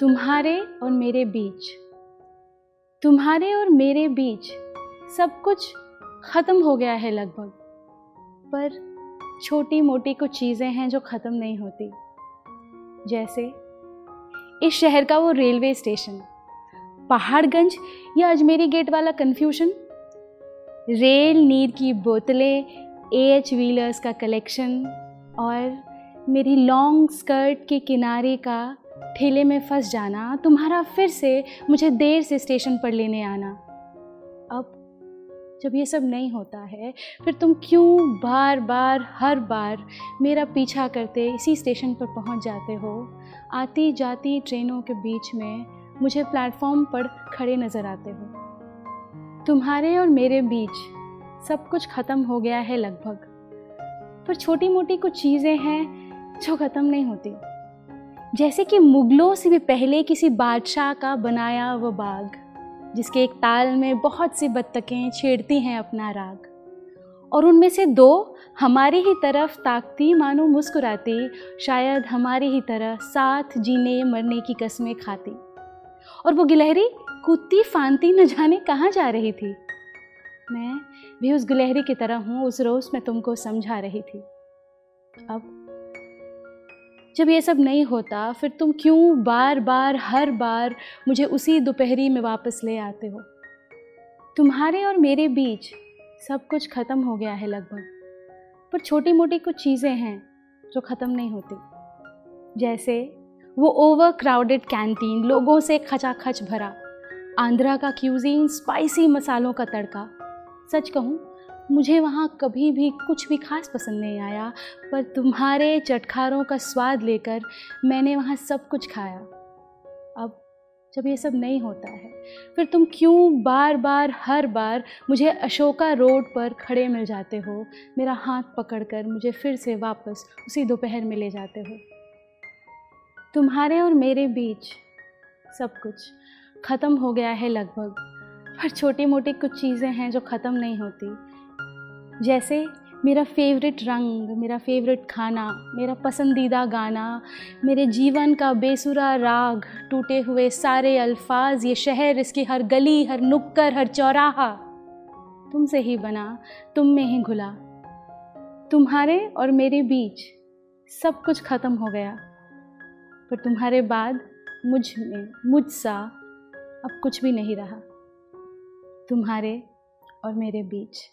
तुम्हारे और मेरे बीच। तुम्हारे और मेरे बीच सब कुछ ख़त्म हो गया है लगभग। पर छोटी मोटी कुछ चीज़ें हैं जो ख़त्म नहीं होती। जैसे इस शहर का वो रेलवे स्टेशन। पहाड़गंज या अजमेरी गेट वाला कन्फ्यूशन रेल, नीर की बोतलें ए एच व्हीलर्स का कलेक्शन और मेरी लॉन्ग स्कर्ट के किनारे का ठेले में फंस जाना, तुम्हारा फिर से मुझे देर से स्टेशन पर लेने आना। अब जब ये सब नहीं होता है, फिर तुम क्यों बार बार हर बार मेरा पीछा करते इसी स्टेशन पर पहुँच जाते हो? आती जाती ट्रेनों के बीच में मुझे प्लेटफॉर्म पर खड़े नज़र आते हो। तुम्हारे और मेरे बीच सब कुछ ख़त्म हो गया है लगभग। पर छोटी मोटी कुछ चीज़ें हैं जो ख़त्म नहीं होती। जैसे कि मुगलों से भी पहले किसी बादशाह का बनाया वो बाग, जिसके एक ताल में बहुत सी बत्तखें छेड़ती हैं अपना राग। और उनमें से दो हमारी ही तरफ़ ताकती मानो मुस्कुराती, शायद हमारी ही तरह साथ जीने मरने की कस्में खाती। और वो गिलहरी कुत्ती फानती न जाने कहाँ जा रही थी? मैं भी उस गिलहरी की तरह हूँ, उस रोज़ मैं तुमको समझा रही थी। अब जब ये सब नहीं होता, फिर तुम क्यों बार बार हर बार मुझे उसी दोपहरी में वापस ले आते हो? तुम्हारे और मेरे बीच सब कुछ ख़त्म हो गया है लगभग। पर छोटी मोटी कुछ चीज़ें हैं जो ख़त्म नहीं होती। जैसे वो ओवर क्राउडेड कैंटीन लोगों से खचाखच भरा, आंध्रा का क्यूजीन स्पाइसी मसालों का तड़का। सच कहूँ मुझे वहाँ कभी भी कुछ भी खास पसंद नहीं आया, पर तुम्हारे चटखारों का स्वाद लेकर मैंने वहाँ सब कुछ खाया। अब जब ये सब नहीं होता है, फिर तुम क्यों बार बार हर बार मुझे अशोका रोड पर खड़े मिल जाते हो? मेरा हाथ पकड़कर मुझे फिर से वापस उसी दोपहर में ले जाते हो। तुम्हारे और मेरे बीच सब कुछ ख़त्म हो गया है लगभग। पर छोटी मोटी कुछ चीज़ें हैं जो ख़त्म नहीं होती। जैसे मेरा फेवरेट रंग, मेरा फेवरेट खाना, मेरा पसंदीदा गाना, मेरे जीवन का बेसुरा राग, टूटे हुए सारे अल्फाज, ये शहर, इसकी हर गली, हर नुक्कर हर चौराहा। तुमसे ही बना, तुम में ही घुला। तुम्हारे और मेरे बीच सब कुछ ख़त्म हो गया। पर तुम्हारे बाद मुझमें मुझसा अब कुछ भी नहीं रहा। तुम्हारे और मेरे बीच।